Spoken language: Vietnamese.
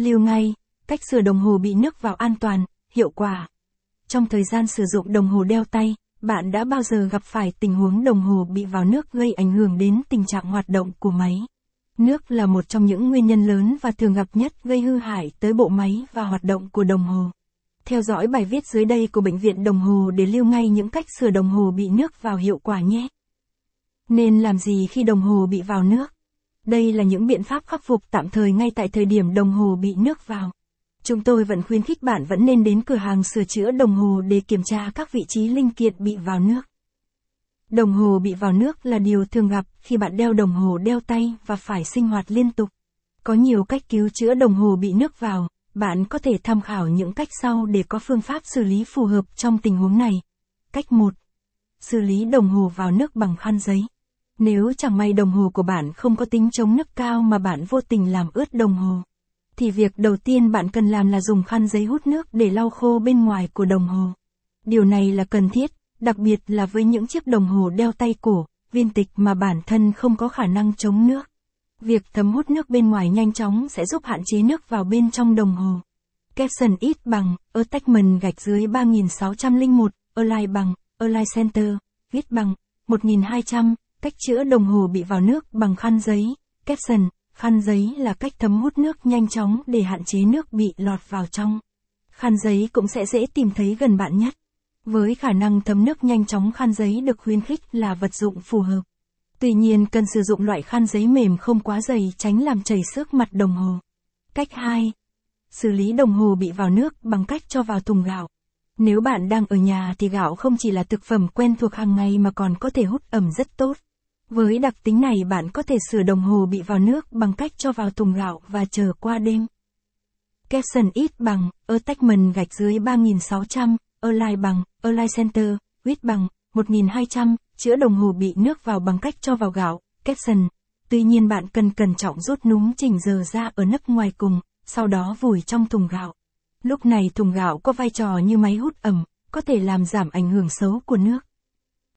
Lưu ngay, cách sửa đồng hồ bị nước vào an toàn, hiệu quả. Trong thời gian sử dụng đồng hồ đeo tay, bạn đã bao giờ gặp phải tình huống đồng hồ bị vào nước gây ảnh hưởng đến tình trạng hoạt động của máy? Nước là một trong những nguyên nhân lớn và thường gặp nhất gây hư hại tới bộ máy và hoạt động của đồng hồ. Theo dõi bài viết dưới đây của Bệnh viện Đồng Hồ để lưu ngay những cách sửa đồng hồ bị nước vào hiệu quả nhé. Nên làm gì khi đồng hồ bị vào nước? Đây là những biện pháp khắc phục tạm thời ngay tại thời điểm đồng hồ bị nước vào. Chúng tôi vẫn khuyến khích bạn vẫn nên đến cửa hàng sửa chữa đồng hồ để kiểm tra các vị trí linh kiện bị vào nước. Đồng hồ bị vào nước là điều thường gặp khi bạn đeo đồng hồ đeo tay và phải sinh hoạt liên tục. Có nhiều cách cứu chữa đồng hồ bị nước vào, bạn có thể tham khảo những cách sau để có phương pháp xử lý phù hợp trong tình huống này. Cách 1. Xử lý đồng hồ vào nước bằng khăn giấy. Nếu chẳng may đồng hồ của bạn không có tính chống nước cao mà bạn vô tình làm ướt đồng hồ, thì việc đầu tiên bạn cần làm là dùng khăn giấy hút nước để lau khô bên ngoài của đồng hồ. Điều này là cần thiết, đặc biệt là với những chiếc đồng hồ đeo tay cổ, viên tịch mà bản thân không có khả năng chống nước. Việc thấm hút nước bên ngoài nhanh chóng sẽ giúp hạn chế nước vào bên trong đồng hồ. Capson ít bằng, attachment gạch dưới 3601, align bằng, align center, viết bằng, 1200, cách chữa đồng hồ bị vào nước bằng khăn giấy. Capson, khăn giấy là cách thấm hút nước nhanh chóng để hạn chế nước bị lọt vào trong. Khăn giấy cũng sẽ dễ tìm thấy gần bạn nhất. Với khả năng thấm nước nhanh chóng khăn giấy được khuyến khích là vật dụng phù hợp. Tuy nhiên cần sử dụng loại khăn giấy mềm không quá dày tránh làm chảy xước mặt đồng hồ. Cách 2. Xử lý đồng hồ bị vào nước bằng cách cho vào thùng gạo. Nếu bạn đang ở nhà thì gạo không chỉ là thực phẩm quen thuộc hàng ngày mà còn có thể hút ẩm rất tốt. Với đặc tính này bạn có thể sửa đồng hồ bị vào nước bằng cách cho vào thùng gạo và chờ qua đêm. Caption ít bằng, attachment gạch dưới 3600, Align bằng, Align Center, Width bằng, 1200, chữa đồng hồ bị nước vào bằng cách cho vào gạo, caption. Tuy nhiên bạn cần cẩn trọng rút núm chỉnh giờ ra ở nấc ngoài cùng, sau đó vùi trong thùng gạo. Lúc này thùng gạo có vai trò như máy hút ẩm, có thể làm giảm ảnh hưởng xấu của nước.